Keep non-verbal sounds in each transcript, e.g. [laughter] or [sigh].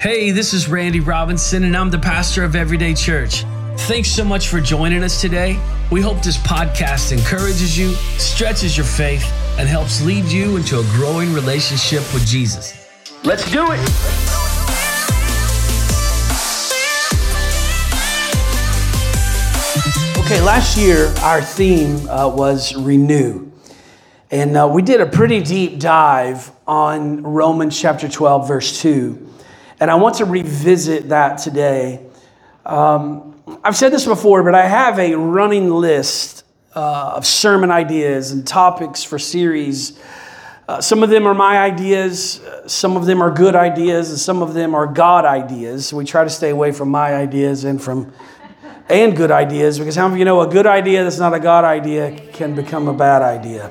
Hey, this is Randy Robinson, and I'm the pastor of Everyday Church. Thanks so much for joining us today. We hope this podcast encourages you, stretches your faith, and helps lead you into a growing relationship with Jesus. Let's do it! Okay, last year our theme uh, was renew. And uh, we did a pretty deep dive on Romans chapter 12, verse 2. And I want to revisit that today. Um, I've said this before, but I have a running list uh, of sermon ideas and topics for series. Uh, some of them are my ideas, uh, some of them are good ideas, and some of them are God ideas. We try to stay away from my ideas and from and good ideas because how many of you know a good idea that's not a God idea can become a bad idea?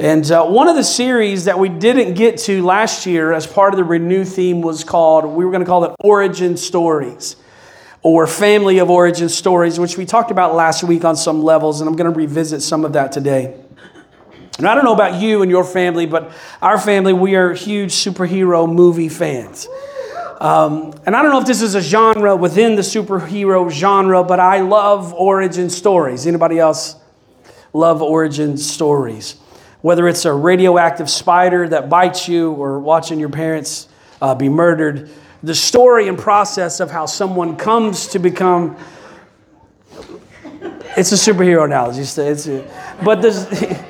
And uh, one of the series that we didn't get to last year as part of the Renew theme was called, we were going to call it Origin Stories or Family of Origin Stories, which we talked about last week on some levels, and I'm going to revisit some of that today. And I don't know about you and your family, but our family, we are huge superhero movie fans. Um, and I don't know if this is a genre within the superhero genre, but I love origin stories. Anybody else love origin stories? Whether it's a radioactive spider that bites you or watching your parents uh, be murdered, the story and process of how someone comes to become. It's a superhero analogy. It's, it's, but [laughs]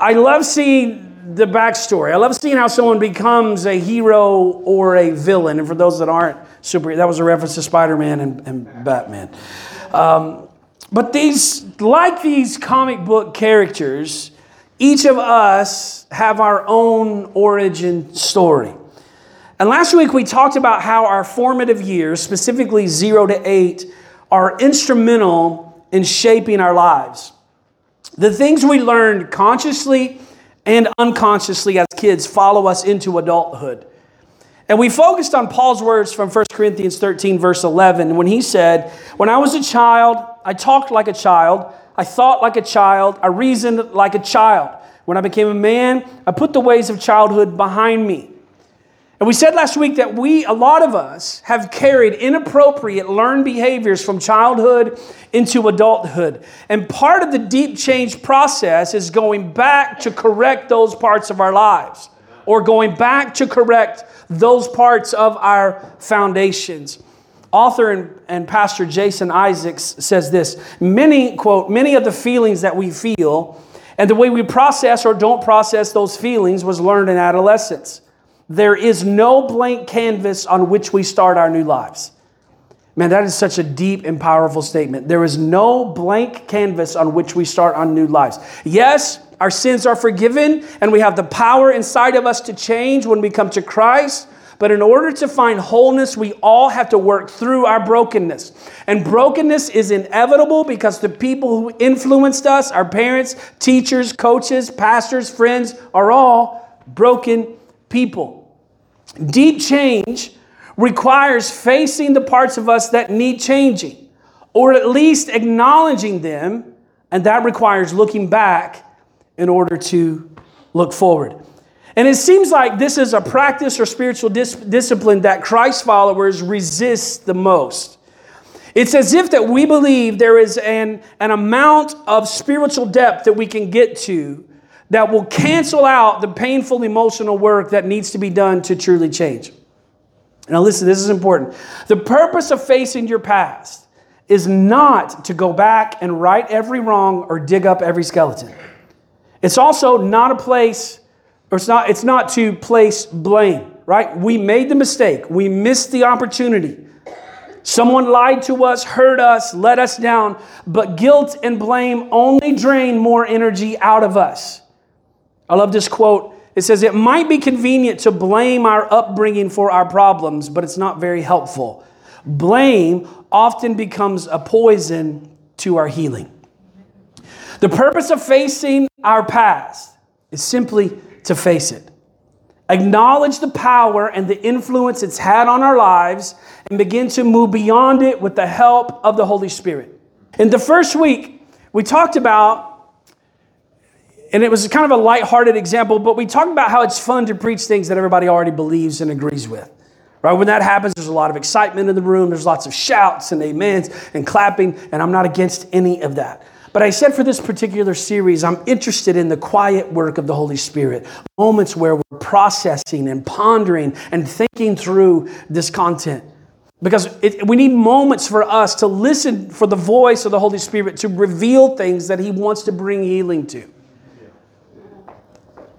I love seeing the backstory. I love seeing how someone becomes a hero or a villain. And for those that aren't super, that was a reference to Spider Man and, and, Batman. Um, but these, like these comic book characters, each of us have our own origin story. And last week we talked about how our formative years, specifically zero to eight, are instrumental in shaping our lives. The things we learned consciously and unconsciously as kids follow us into adulthood. And we focused on Paul's words from 1 Corinthians 13, verse 11, when he said, When I was a child, I talked like a child, I thought like a child, I reasoned like a child. When I became a man, I put the ways of childhood behind me. And we said last week that we, a lot of us, have carried inappropriate learned behaviors from childhood into adulthood. And part of the deep change process is going back to correct those parts of our lives or going back to correct those parts of our foundations. Author and, and pastor Jason Isaacs says this many, quote, many of the feelings that we feel and the way we process or don't process those feelings was learned in adolescence. There is no blank canvas on which we start our new lives. Man, that is such a deep and powerful statement. There is no blank canvas on which we start on new lives. Yes, our sins are forgiven and we have the power inside of us to change when we come to Christ. But in order to find wholeness, we all have to work through our brokenness. And brokenness is inevitable because the people who influenced us, our parents, teachers, coaches, pastors, friends, are all broken people. Deep change requires facing the parts of us that need changing, or at least acknowledging them, and that requires looking back in order to look forward. And it seems like this is a practice or spiritual dis- discipline that Christ followers resist the most. It's as if that we believe there is an, an amount of spiritual depth that we can get to that will cancel out the painful emotional work that needs to be done to truly change. Now, listen, this is important. The purpose of facing your past is not to go back and right every wrong or dig up every skeleton. It's also not a place, or it's not, it's not to place blame, right? We made the mistake, we missed the opportunity. Someone lied to us, hurt us, let us down, but guilt and blame only drain more energy out of us. I love this quote. It says, It might be convenient to blame our upbringing for our problems, but it's not very helpful. Blame often becomes a poison to our healing. The purpose of facing our past is simply to face it. Acknowledge the power and the influence it's had on our lives and begin to move beyond it with the help of the Holy Spirit. In the first week, we talked about and it was kind of a light-hearted example, but we talked about how it's fun to preach things that everybody already believes and agrees with. Right? When that happens, there's a lot of excitement in the room. There's lots of shouts and amens and clapping, and I'm not against any of that. But I said for this particular series, I'm interested in the quiet work of the Holy Spirit. Moments where we're processing and pondering and thinking through this content. Because it, we need moments for us to listen for the voice of the Holy Spirit to reveal things that He wants to bring healing to.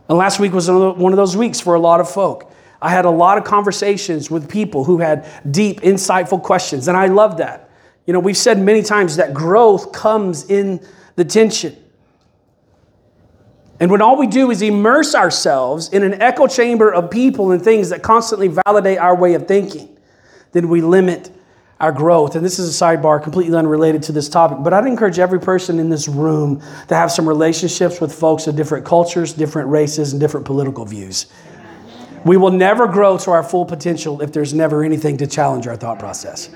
And last week was one of those weeks for a lot of folk. I had a lot of conversations with people who had deep, insightful questions, and I love that. You know, we've said many times that growth comes in the tension. And when all we do is immerse ourselves in an echo chamber of people and things that constantly validate our way of thinking, then we limit our growth. And this is a sidebar completely unrelated to this topic, but I'd encourage every person in this room to have some relationships with folks of different cultures, different races, and different political views. We will never grow to our full potential if there's never anything to challenge our thought process.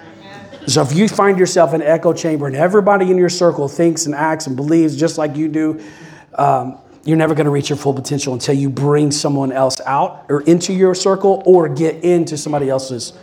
So if you find yourself in an echo chamber and everybody in your circle thinks and acts and believes just like you do, um, you're never going to reach your full potential until you bring someone else out or into your circle or get into somebody else's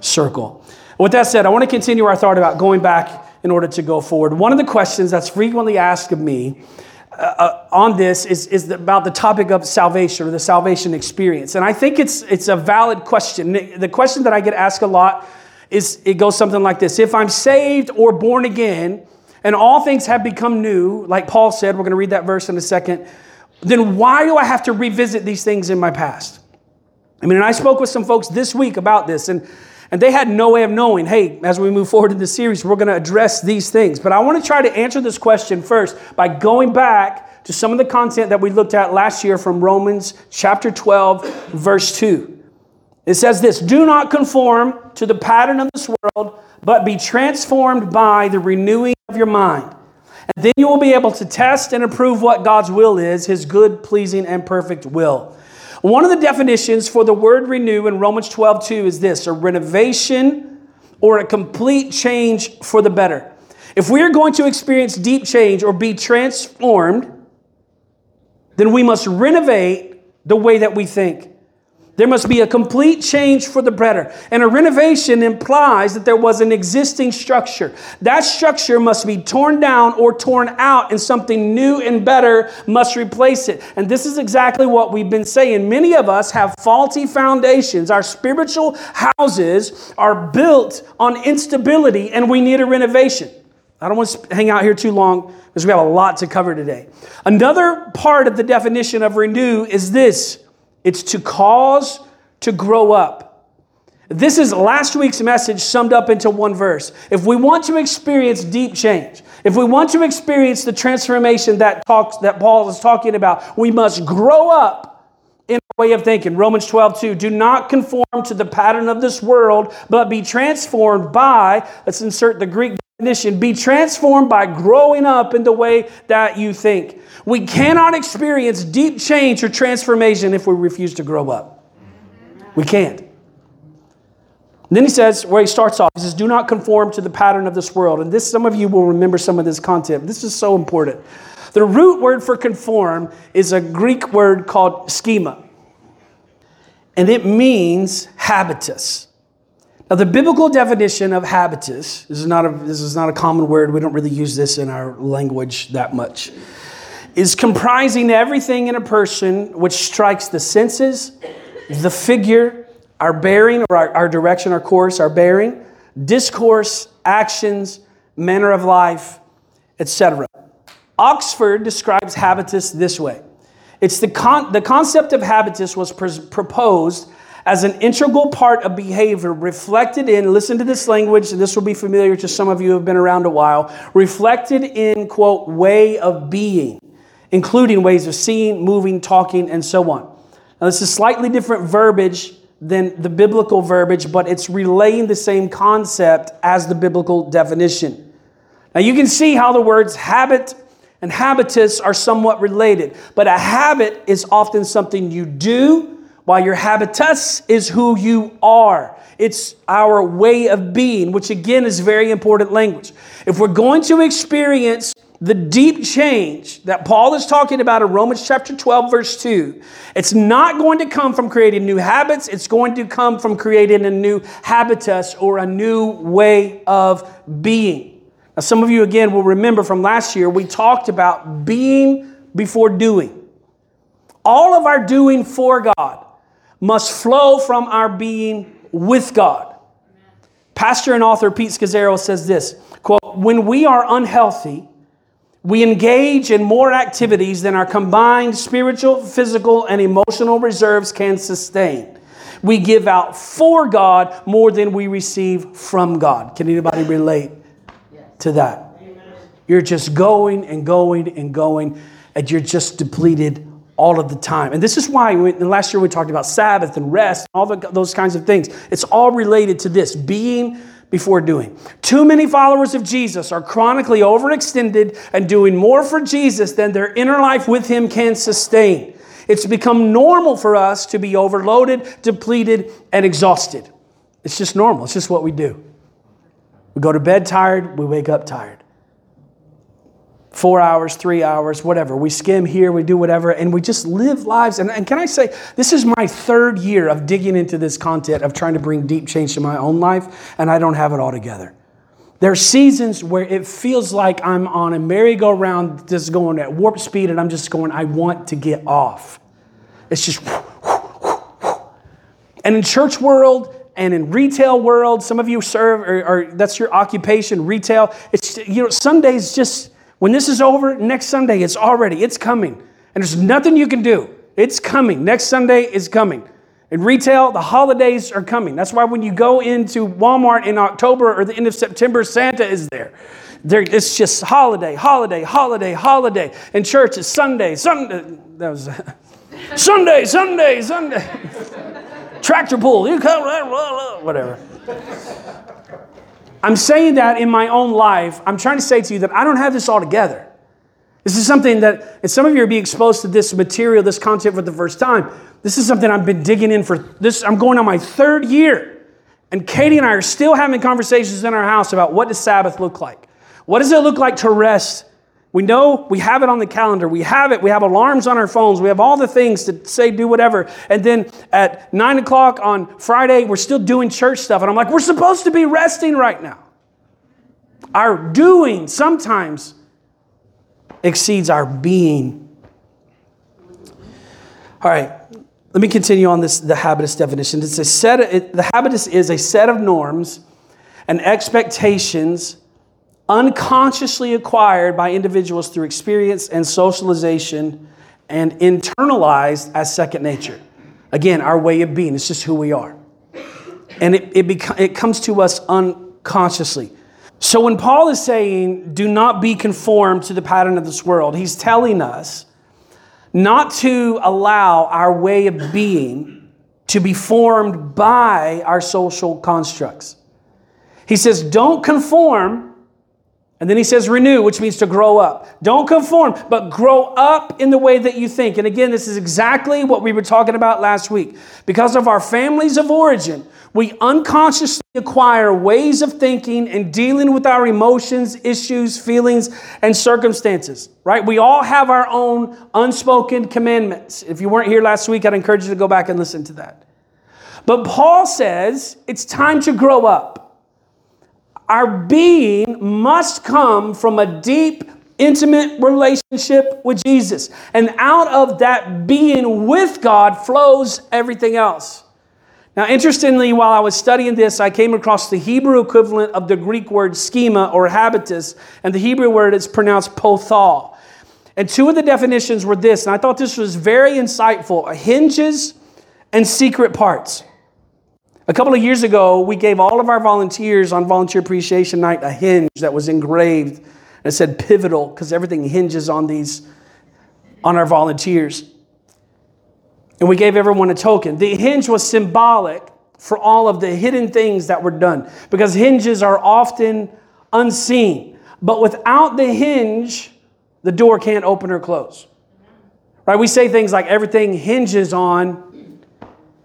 circle. With that said, I want to continue our thought about going back in order to go forward. One of the questions that's frequently asked of me uh, uh, on this is, is about the topic of salvation or the salvation experience. And I think it's, it's a valid question. The question that I get asked a lot is it goes something like this If I'm saved or born again, and all things have become new, like Paul said, we're going to read that verse in a second, then why do I have to revisit these things in my past? I mean, and I spoke with some folks this week about this, and and they had no way of knowing, hey, as we move forward in the series, we're going to address these things. But I want to try to answer this question first by going back to some of the content that we looked at last year from Romans chapter 12, verse 2. It says this Do not conform to the pattern of this world, but be transformed by the renewing of your mind. And then you will be able to test and approve what God's will is, his good, pleasing, and perfect will. One of the definitions for the word renew in Romans 12 2 is this a renovation or a complete change for the better. If we are going to experience deep change or be transformed, then we must renovate the way that we think. There must be a complete change for the better. And a renovation implies that there was an existing structure. That structure must be torn down or torn out, and something new and better must replace it. And this is exactly what we've been saying. Many of us have faulty foundations. Our spiritual houses are built on instability, and we need a renovation. I don't want to hang out here too long because we have a lot to cover today. Another part of the definition of renew is this it's to cause to grow up. This is last week's message summed up into one verse. If we want to experience deep change, if we want to experience the transformation that talks that Paul is talking about, we must grow up in a way of thinking. Romans 12, 2. Do not conform to the pattern of this world, but be transformed by, let's insert the Greek definition, be transformed by growing up in the way that you think. We cannot experience deep change or transformation if we refuse to grow up. We can't. And then he says, where he starts off, he says, Do not conform to the pattern of this world. And this, some of you will remember some of this content. This is so important. The root word for conform is a Greek word called schema, and it means habitus. Now, the biblical definition of habitus this is not a, this is not a common word. We don't really use this in our language that much is comprising everything in a person which strikes the senses, the figure, our bearing, or our, our direction, our course, our bearing, discourse, actions, manner of life, etc. Oxford describes habitus this way. It's the, con- the concept of habitus was pr- proposed as an integral part of behavior reflected in, listen to this language, and this will be familiar to some of you who have been around a while, reflected in, quote, way of being including ways of seeing, moving, talking, and so on. Now, this is slightly different verbiage than the biblical verbiage, but it's relaying the same concept as the biblical definition. Now, you can see how the words habit and habitus are somewhat related, but a habit is often something you do, while your habitus is who you are. It's our way of being, which again is very important language. If we're going to experience the deep change that Paul is talking about in Romans chapter 12, verse 2, it's not going to come from creating new habits. It's going to come from creating a new habitus or a new way of being. Now, some of you, again, will remember from last year, we talked about being before doing. All of our doing for God must flow from our being with God. Pastor and author Pete Scazzero says this quote, When we are unhealthy, we engage in more activities than our combined spiritual, physical, and emotional reserves can sustain. We give out for God more than we receive from God. Can anybody relate to that? You're just going and going and going, and you're just depleted all of the time. And this is why we, last year we talked about Sabbath and rest, all the, those kinds of things. It's all related to this being before doing. Too many followers of Jesus are chronically overextended and doing more for Jesus than their inner life with Him can sustain. It's become normal for us to be overloaded, depleted, and exhausted. It's just normal. It's just what we do. We go to bed tired, we wake up tired four hours, three hours, whatever. We skim here, we do whatever, and we just live lives. And, and, can I say, this is my third year of digging into this content, of trying to bring deep change to my own life, and I don't have it all together. There are seasons where it feels like I'm on a merry-go-round, just going at warp speed, and I'm just going, I want to get off. It's just, and in church world, and in retail world, some of you serve, or, or that's your occupation, retail. It's you know, Sundays just when this is over, next Sunday, it's already, it's coming. And there's nothing you can do. It's coming. Next Sunday is coming. In retail, the holidays are coming. That's why when you go into Walmart in October or the end of September, Santa is there. there it's just holiday, holiday, holiday, holiday. In church, it's Sunday, Sunday. That was [laughs] Sunday, Sunday, Sunday. [laughs] Tractor pull, you come, whatever. I'm saying that in my own life. I'm trying to say to you that I don't have this all together. This is something that, and some of you are being exposed to this material, this content for the first time. This is something I've been digging in for this. I'm going on my third year. And Katie and I are still having conversations in our house about what does Sabbath look like? What does it look like to rest? We know we have it on the calendar. We have it. We have alarms on our phones. We have all the things to say, do whatever. And then at nine o'clock on Friday, we're still doing church stuff. And I'm like, we're supposed to be resting right now. Our doing sometimes exceeds our being. All right, let me continue on this the habitus definition. It's a set. It, the habitus is a set of norms and expectations unconsciously acquired by individuals through experience and socialization and internalized as second nature. Again, our way of being, it's just who we are. And it, it, beco- it comes to us unconsciously. So when Paul is saying, do not be conformed to the pattern of this world, he's telling us not to allow our way of being to be formed by our social constructs. He says, don't conform and then he says renew, which means to grow up. Don't conform, but grow up in the way that you think. And again, this is exactly what we were talking about last week. Because of our families of origin, we unconsciously acquire ways of thinking and dealing with our emotions, issues, feelings, and circumstances, right? We all have our own unspoken commandments. If you weren't here last week, I'd encourage you to go back and listen to that. But Paul says it's time to grow up. Our being must come from a deep, intimate relationship with Jesus. And out of that being with God flows everything else. Now, interestingly, while I was studying this, I came across the Hebrew equivalent of the Greek word schema or habitus, and the Hebrew word is pronounced pothal. And two of the definitions were this, and I thought this was very insightful hinges and secret parts. A couple of years ago, we gave all of our volunteers on Volunteer Appreciation Night a hinge that was engraved. And it said pivotal because everything hinges on these, on our volunteers. And we gave everyone a token. The hinge was symbolic for all of the hidden things that were done because hinges are often unseen. But without the hinge, the door can't open or close. Right? We say things like everything hinges on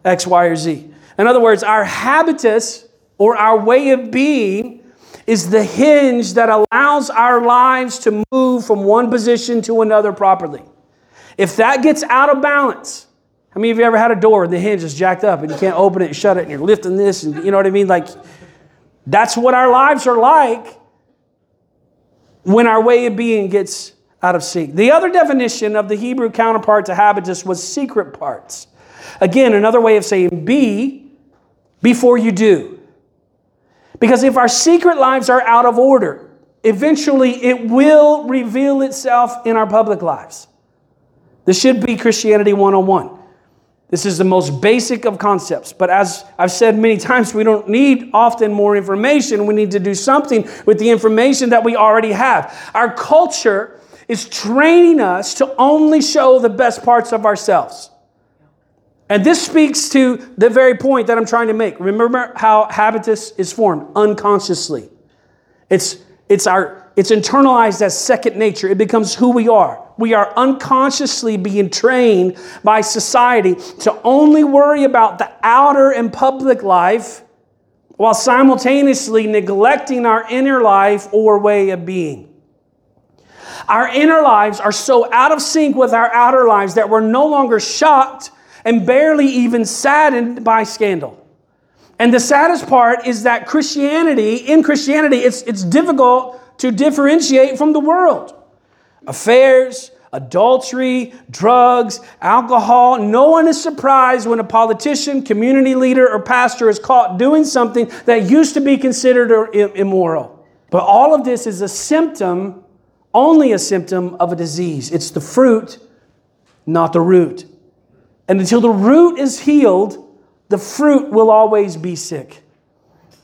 X, Y, or Z. In other words, our habitus or our way of being is the hinge that allows our lives to move from one position to another properly. If that gets out of balance, how many of you ever had a door and the hinge is jacked up and you can't open it and shut it and you're lifting this and you know what I mean? Like, that's what our lives are like when our way of being gets out of sync. The other definition of the Hebrew counterpart to habitus was secret parts. Again, another way of saying be before you do. Because if our secret lives are out of order, eventually it will reveal itself in our public lives. This should be Christianity 101. This is the most basic of concepts. But as I've said many times, we don't need often more information. We need to do something with the information that we already have. Our culture is training us to only show the best parts of ourselves. And this speaks to the very point that I'm trying to make. Remember how habitus is formed unconsciously. It's, it's, our, it's internalized as second nature. It becomes who we are. We are unconsciously being trained by society to only worry about the outer and public life while simultaneously neglecting our inner life or way of being. Our inner lives are so out of sync with our outer lives that we're no longer shocked and barely even saddened by scandal. And the saddest part is that Christianity, in Christianity, it's, it's difficult to differentiate from the world. Affairs, adultery, drugs, alcohol. No one is surprised when a politician, community leader, or pastor is caught doing something that used to be considered immoral. But all of this is a symptom, only a symptom of a disease. It's the fruit, not the root. And until the root is healed, the fruit will always be sick.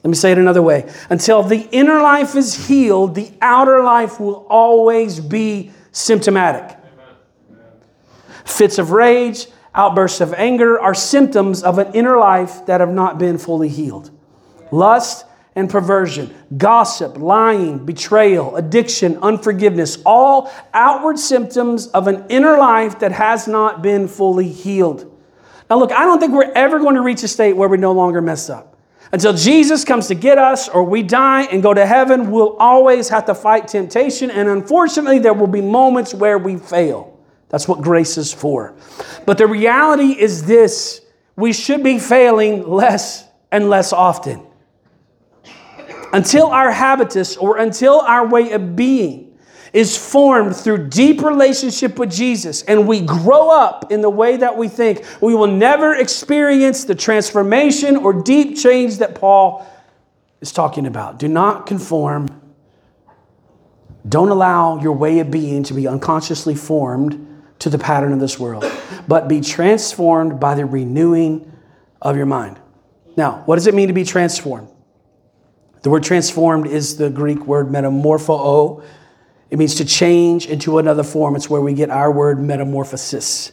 Let me say it another way. Until the inner life is healed, the outer life will always be symptomatic. Fits of rage, outbursts of anger are symptoms of an inner life that have not been fully healed. Lust and perversion, gossip, lying, betrayal, addiction, unforgiveness, all outward symptoms of an inner life that has not been fully healed. Now, look, I don't think we're ever going to reach a state where we no longer mess up. Until Jesus comes to get us or we die and go to heaven, we'll always have to fight temptation. And unfortunately, there will be moments where we fail. That's what grace is for. But the reality is this we should be failing less and less often until our habitus or until our way of being is formed through deep relationship with Jesus and we grow up in the way that we think, we will never experience the transformation or deep change that Paul is talking about. Do not conform. Don't allow your way of being to be unconsciously formed to the pattern of this world, but be transformed by the renewing of your mind. Now, what does it mean to be transformed? The word transformed is the Greek word metamorpho. It means to change into another form. It's where we get our word metamorphosis.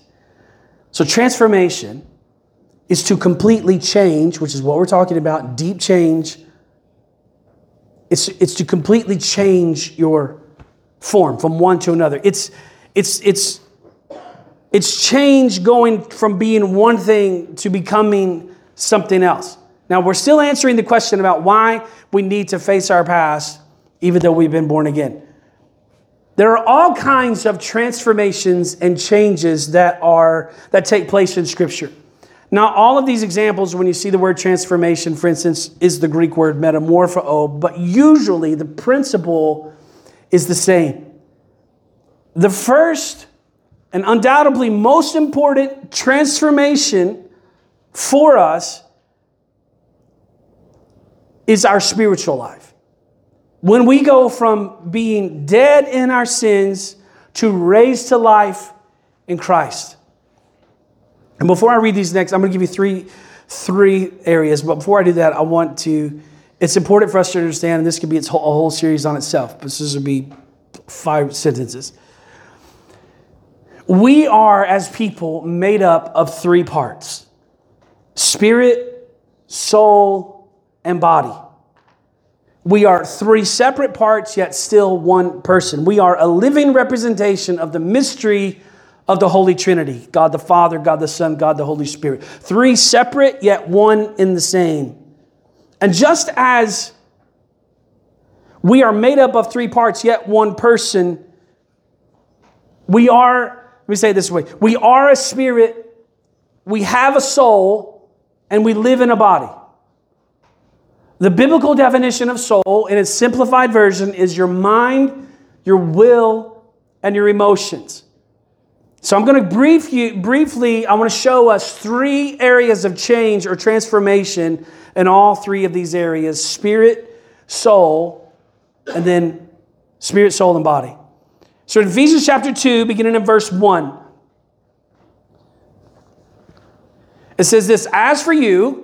So, transformation is to completely change, which is what we're talking about deep change. It's, it's to completely change your form from one to another. It's, it's, it's, it's change going from being one thing to becoming something else. Now, we're still answering the question about why we need to face our past, even though we've been born again. There are all kinds of transformations and changes that are that take place in Scripture. Now, all of these examples, when you see the word transformation, for instance, is the Greek word metamorpho, but usually the principle is the same. The first and undoubtedly most important transformation for us is our spiritual life. When we go from being dead in our sins to raised to life in Christ. And before I read these next, I'm going to give you three, three areas. But before I do that, I want to, it's important for us to understand, and this could be its whole, a whole series on itself, but this would be five sentences. We are, as people, made up of three parts spirit, soul, and body. We are three separate parts, yet still one person. We are a living representation of the mystery of the Holy Trinity God the Father, God the Son, God the Holy Spirit. Three separate, yet one in the same. And just as We are made up of three parts, yet one person. We are, let me say it this way we are a spirit, we have a soul, and we live in a body. The biblical definition of soul, in its simplified version, is your mind, your will, and your emotions. So I'm going to brief you, briefly, I want to show us three areas of change or transformation in all three of these areas spirit, soul, and then spirit, soul, and body. So in Ephesians chapter 2, beginning in verse 1, it says this As for you,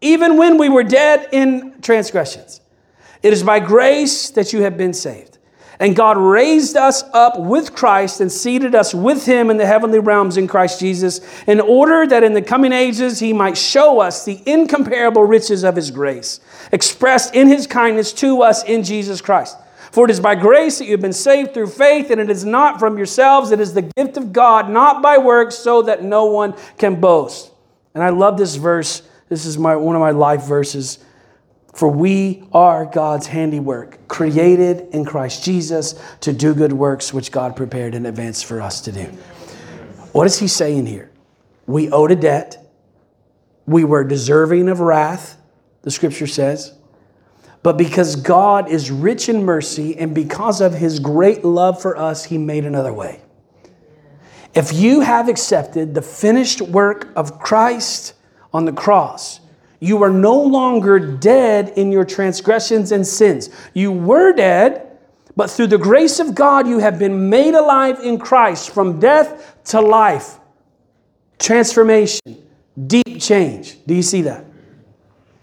even when we were dead in transgressions. It is by grace that you have been saved. And God raised us up with Christ and seated us with him in the heavenly realms in Christ Jesus, in order that in the coming ages he might show us the incomparable riches of his grace, expressed in his kindness to us in Jesus Christ. For it is by grace that you've been saved through faith, and it is not from yourselves, it is the gift of God, not by works, so that no one can boast. And I love this verse. This is my, one of my life verses. For we are God's handiwork, created in Christ Jesus to do good works which God prepared in advance for us to do. What is he saying here? We owed a debt. We were deserving of wrath, the scripture says. But because God is rich in mercy and because of his great love for us, he made another way. If you have accepted the finished work of Christ on the cross, you are no longer dead in your transgressions and sins. You were dead, but through the grace of God, you have been made alive in Christ from death to life. Transformation, deep change. Do you see that?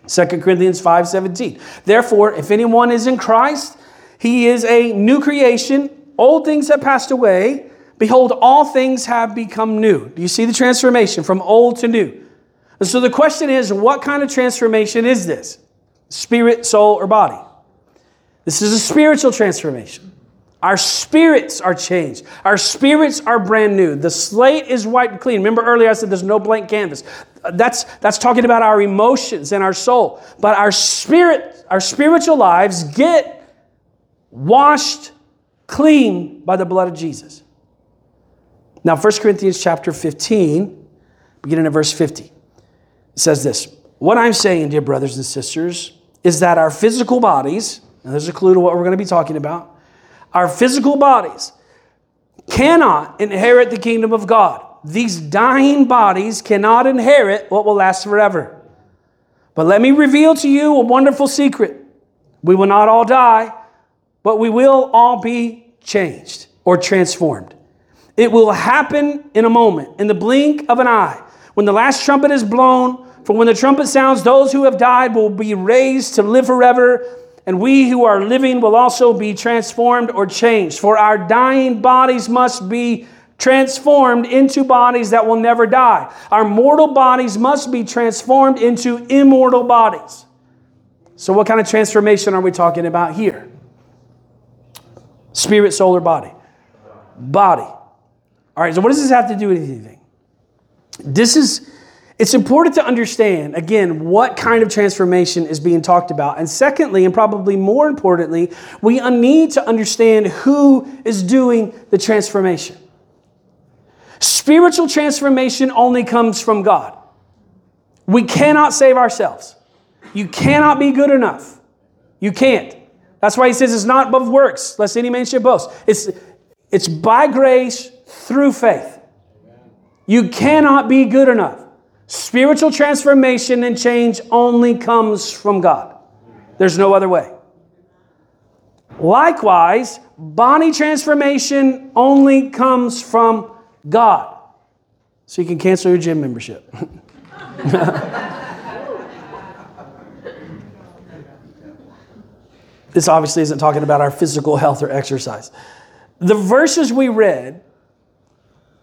2 Corinthians 5:17. Therefore, if anyone is in Christ, he is a new creation. Old things have passed away. Behold, all things have become new. Do you see the transformation from old to new? And so the question is what kind of transformation is this? Spirit, soul, or body? This is a spiritual transformation. Our spirits are changed. Our spirits are brand new. The slate is wiped clean. Remember earlier I said there's no blank canvas. That's, that's talking about our emotions and our soul. But our spirit, our spiritual lives get washed clean by the blood of Jesus. Now, 1 Corinthians chapter 15, beginning at verse 50 says this What I'm saying, dear brothers and sisters, is that our physical bodies, and there's a clue to what we're going to be talking about, our physical bodies cannot inherit the kingdom of God. These dying bodies cannot inherit what will last forever. But let me reveal to you a wonderful secret. We will not all die, but we will all be changed or transformed. It will happen in a moment, in the blink of an eye. When the last trumpet is blown, for when the trumpet sounds, those who have died will be raised to live forever, and we who are living will also be transformed or changed. For our dying bodies must be transformed into bodies that will never die. Our mortal bodies must be transformed into immortal bodies. So, what kind of transformation are we talking about here? Spirit, soul, or body? Body. All right, so what does this have to do with anything? This is it's important to understand, again, what kind of transformation is being talked about. And secondly, and probably more importantly, we need to understand who is doing the transformation. Spiritual transformation only comes from God. We cannot save ourselves. You cannot be good enough. You can't. That's why he says it's not above works, lest any man should boast. It's, it's by grace through faith. You cannot be good enough. Spiritual transformation and change only comes from God. There's no other way. Likewise, body transformation only comes from God. So you can cancel your gym membership. [laughs] This obviously isn't talking about our physical health or exercise. The verses we read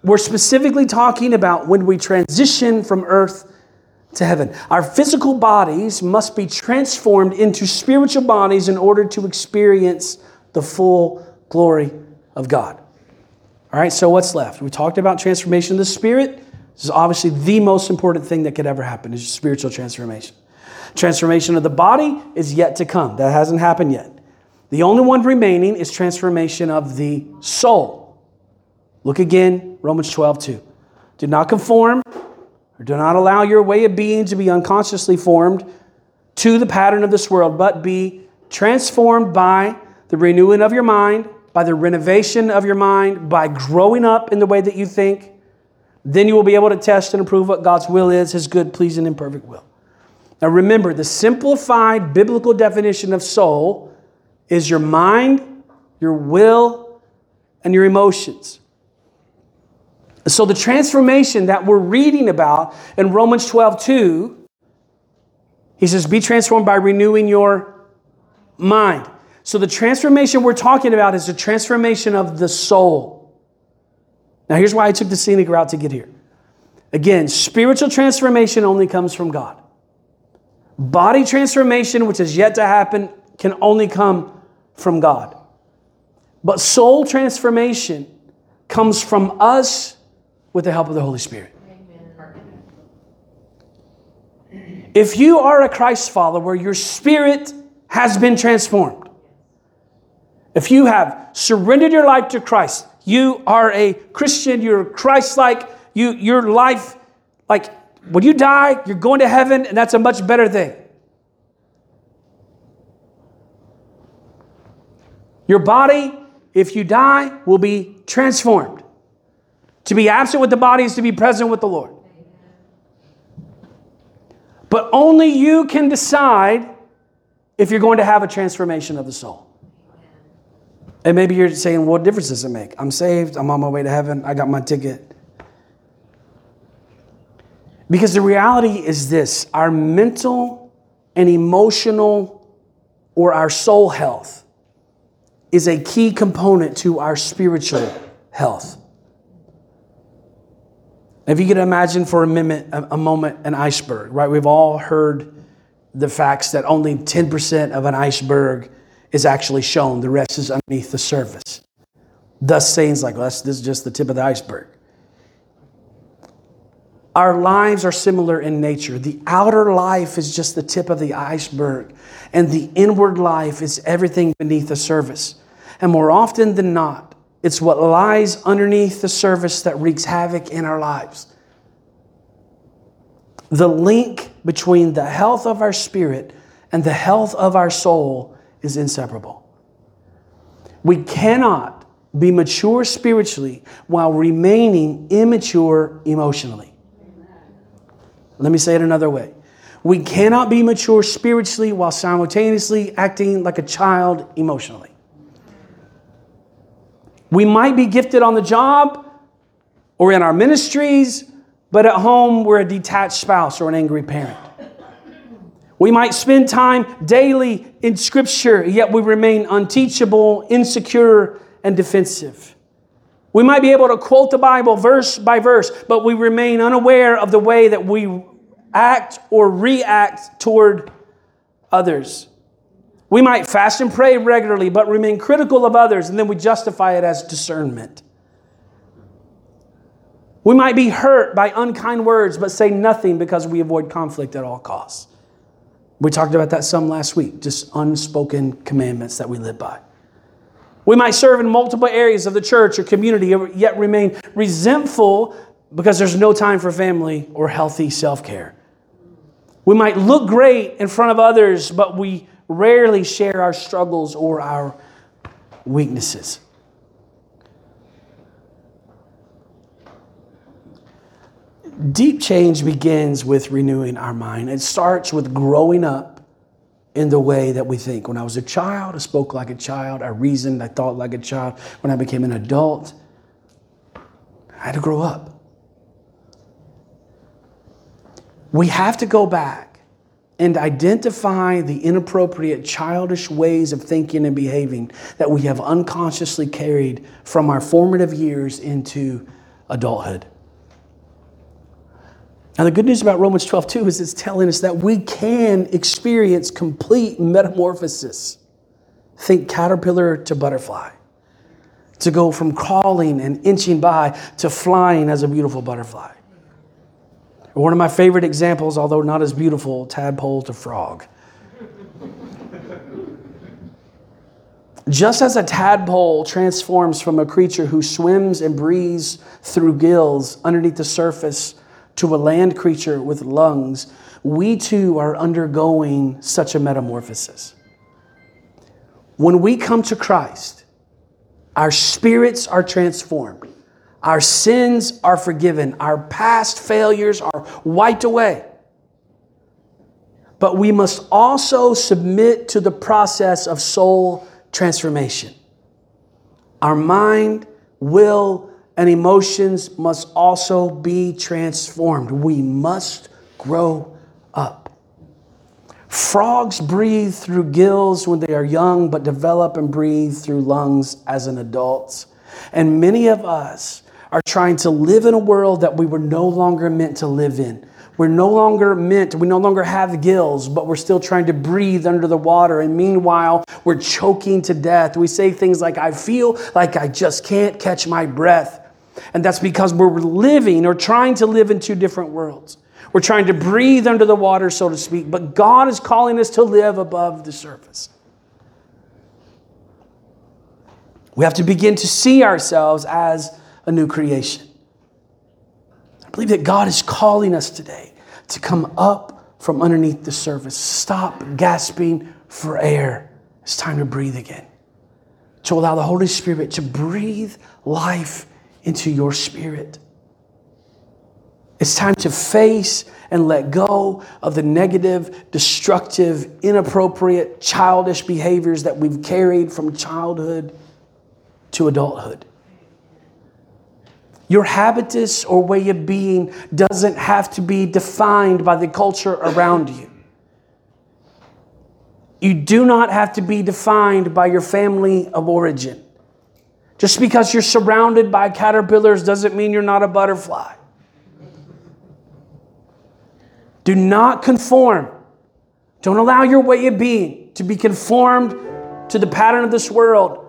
were specifically talking about when we transition from earth to heaven. Our physical bodies must be transformed into spiritual bodies in order to experience the full glory of God. All right, so what's left? We talked about transformation of the spirit. This is obviously the most important thing that could ever happen is spiritual transformation. Transformation of the body is yet to come. That hasn't happened yet. The only one remaining is transformation of the soul. Look again, Romans 12, 2. Do not conform or do not allow your way of being to be unconsciously formed to the pattern of this world, but be transformed by the renewing of your mind, by the renovation of your mind, by growing up in the way that you think. Then you will be able to test and approve what God's will is, his good, pleasing, and perfect will. Now remember, the simplified biblical definition of soul is your mind, your will, and your emotions. So the transformation that we're reading about in Romans 12, 2, he says, be transformed by renewing your mind. So the transformation we're talking about is the transformation of the soul. Now here's why I took the scenic route to get here. Again, spiritual transformation only comes from God. Body transformation, which is yet to happen, can only come from God. But soul transformation comes from us with the help of the Holy Spirit. If you are a Christ follower, your spirit has been transformed. If you have surrendered your life to Christ, you are a Christian, you're Christ like, you, your life, like when you die, you're going to heaven, and that's a much better thing. Your body, if you die, will be transformed. To be absent with the body is to be present with the Lord. But only you can decide if you're going to have a transformation of the soul. And maybe you're saying, what difference does it make? I'm saved, I'm on my way to heaven, I got my ticket. Because the reality is this our mental and emotional or our soul health is a key component to our spiritual health. If you could imagine for a moment, a moment an iceberg, right? We've all heard the facts that only 10% of an iceberg is actually shown, the rest is underneath the surface. Thus, sayings like, well, this is just the tip of the iceberg. Our lives are similar in nature. The outer life is just the tip of the iceberg, and the inward life is everything beneath the surface. And more often than not, it's what lies underneath the surface that wreaks havoc in our lives. The link between the health of our spirit and the health of our soul is inseparable. We cannot be mature spiritually while remaining immature emotionally. Let me say it another way. We cannot be mature spiritually while simultaneously acting like a child emotionally. We might be gifted on the job or in our ministries, but at home we're a detached spouse or an angry parent. We might spend time daily in Scripture, yet we remain unteachable, insecure, and defensive. We might be able to quote the Bible verse by verse, but we remain unaware of the way that we act or react toward others. We might fast and pray regularly, but remain critical of others, and then we justify it as discernment. We might be hurt by unkind words, but say nothing because we avoid conflict at all costs. We talked about that some last week, just unspoken commandments that we live by. We might serve in multiple areas of the church or community, yet remain resentful because there's no time for family or healthy self care. We might look great in front of others, but we rarely share our struggles or our weaknesses. Deep change begins with renewing our mind. It starts with growing up in the way that we think. When I was a child, I spoke like a child, I reasoned, I thought like a child. When I became an adult, I had to grow up. We have to go back and identify the inappropriate, childish ways of thinking and behaving that we have unconsciously carried from our formative years into adulthood. Now, the good news about Romans 12, 2 is it's telling us that we can experience complete metamorphosis. Think caterpillar to butterfly, to go from crawling and inching by to flying as a beautiful butterfly. One of my favorite examples, although not as beautiful, tadpole to frog. Just as a tadpole transforms from a creature who swims and breathes through gills underneath the surface to a land creature with lungs, we too are undergoing such a metamorphosis. When we come to Christ, our spirits are transformed. Our sins are forgiven. Our past failures are wiped away. But we must also submit to the process of soul transformation. Our mind, will, and emotions must also be transformed. We must grow up. Frogs breathe through gills when they are young, but develop and breathe through lungs as an adult. And many of us are trying to live in a world that we were no longer meant to live in. We're no longer meant, we no longer have gills, but we're still trying to breathe under the water. And meanwhile, we're choking to death. We say things like, I feel like I just can't catch my breath. And that's because we're living or trying to live in two different worlds. We're trying to breathe under the water, so to speak, but God is calling us to live above the surface. We have to begin to see ourselves as a new creation. I believe that God is calling us today to come up from underneath the surface. Stop gasping for air. It's time to breathe again. To allow the Holy Spirit to breathe life into your spirit. It's time to face and let go of the negative, destructive, inappropriate, childish behaviors that we've carried from childhood to adulthood. Your habitus or way of being doesn't have to be defined by the culture around you. You do not have to be defined by your family of origin. Just because you're surrounded by caterpillars doesn't mean you're not a butterfly. Do not conform. Don't allow your way of being to be conformed to the pattern of this world.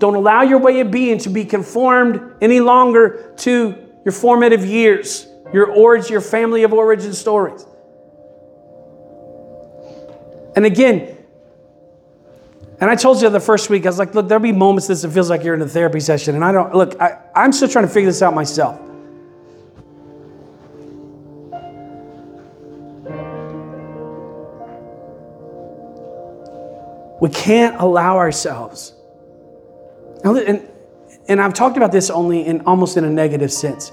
Don't allow your way of being to be conformed any longer to your formative years, your origin, your family of origin stories. And again, and I told you the first week, I was like, look, there'll be moments this it feels like you're in a therapy session. And I don't, look, I, I'm still trying to figure this out myself. We can't allow ourselves and, and I've talked about this only in almost in a negative sense.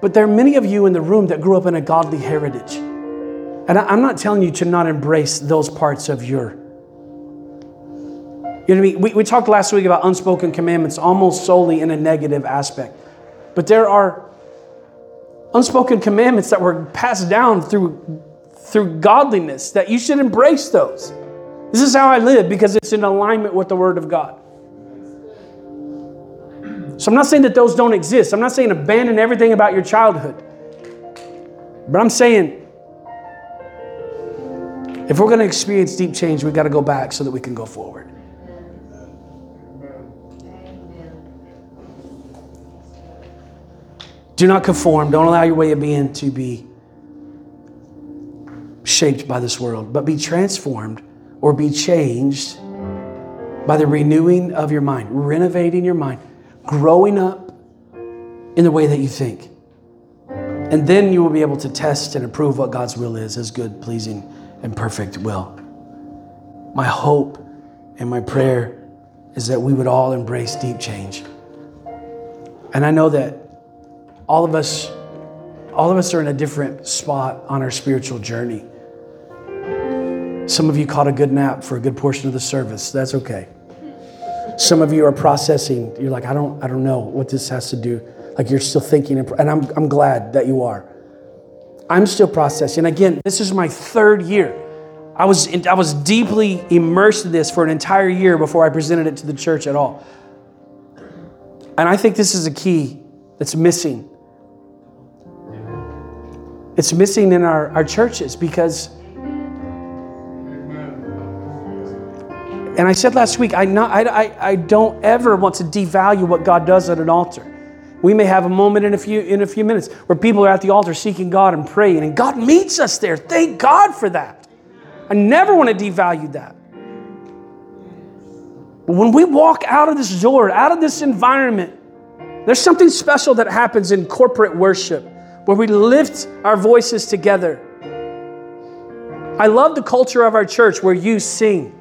But there are many of you in the room that grew up in a godly heritage. And I'm not telling you to not embrace those parts of your. You know what I mean? We, we talked last week about unspoken commandments almost solely in a negative aspect. But there are unspoken commandments that were passed down through, through godliness that you should embrace those. This is how I live because it's in alignment with the Word of God. So I'm not saying that those don't exist. I'm not saying abandon everything about your childhood. But I'm saying if we're going to experience deep change, we've got to go back so that we can go forward. Do not conform. Don't allow your way of being to be shaped by this world, but be transformed or be changed by the renewing of your mind, renovating your mind growing up in the way that you think. And then you will be able to test and approve what God's will is as good, pleasing, and perfect will. My hope and my prayer is that we would all embrace deep change. And I know that all of us all of us are in a different spot on our spiritual journey. Some of you caught a good nap for a good portion of the service. That's okay. Some of you are processing. You're like, I don't, I don't know what this has to do. Like you're still thinking, and I'm, I'm glad that you are. I'm still processing. Again, this is my third year. I was, in, I was deeply immersed in this for an entire year before I presented it to the church at all. And I think this is a key that's missing. It's missing in our, our churches because, and I said last week, I, not, I, I, I don't ever want to devalue what God does at an altar. We may have a moment in a few in a few minutes where people are at the altar seeking God and praying, and God meets us there. Thank God for that. I never want to devalue that. But when we walk out of this door, out of this environment, there's something special that happens in corporate worship where we lift our voices together. I love the culture of our church where you sing.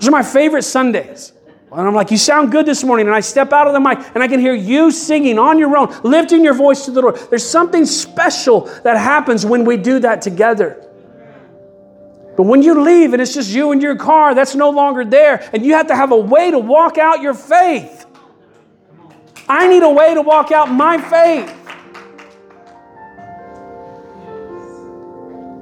Those are my favorite Sundays. And I'm like, you sound good this morning. And I step out of the mic and I can hear you singing on your own, lifting your voice to the Lord. There's something special that happens when we do that together. But when you leave and it's just you and your car, that's no longer there. And you have to have a way to walk out your faith. I need a way to walk out my faith.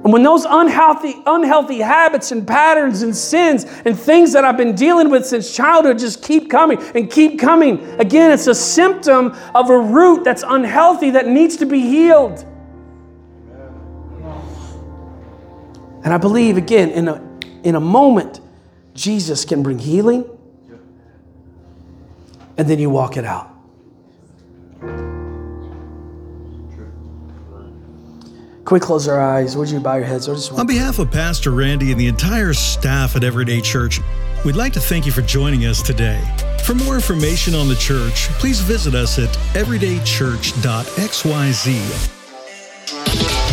And when those unhealthy, unhealthy habits and patterns and sins and things that I've been dealing with since childhood just keep coming and keep coming, again, it's a symptom of a root that's unhealthy that needs to be healed. And I believe, again, in a, in a moment, Jesus can bring healing, and then you walk it out. We close our eyes? Would you bow your heads? On behalf of Pastor Randy and the entire staff at Everyday Church, we'd like to thank you for joining us today. For more information on the church, please visit us at everydaychurch.xyz.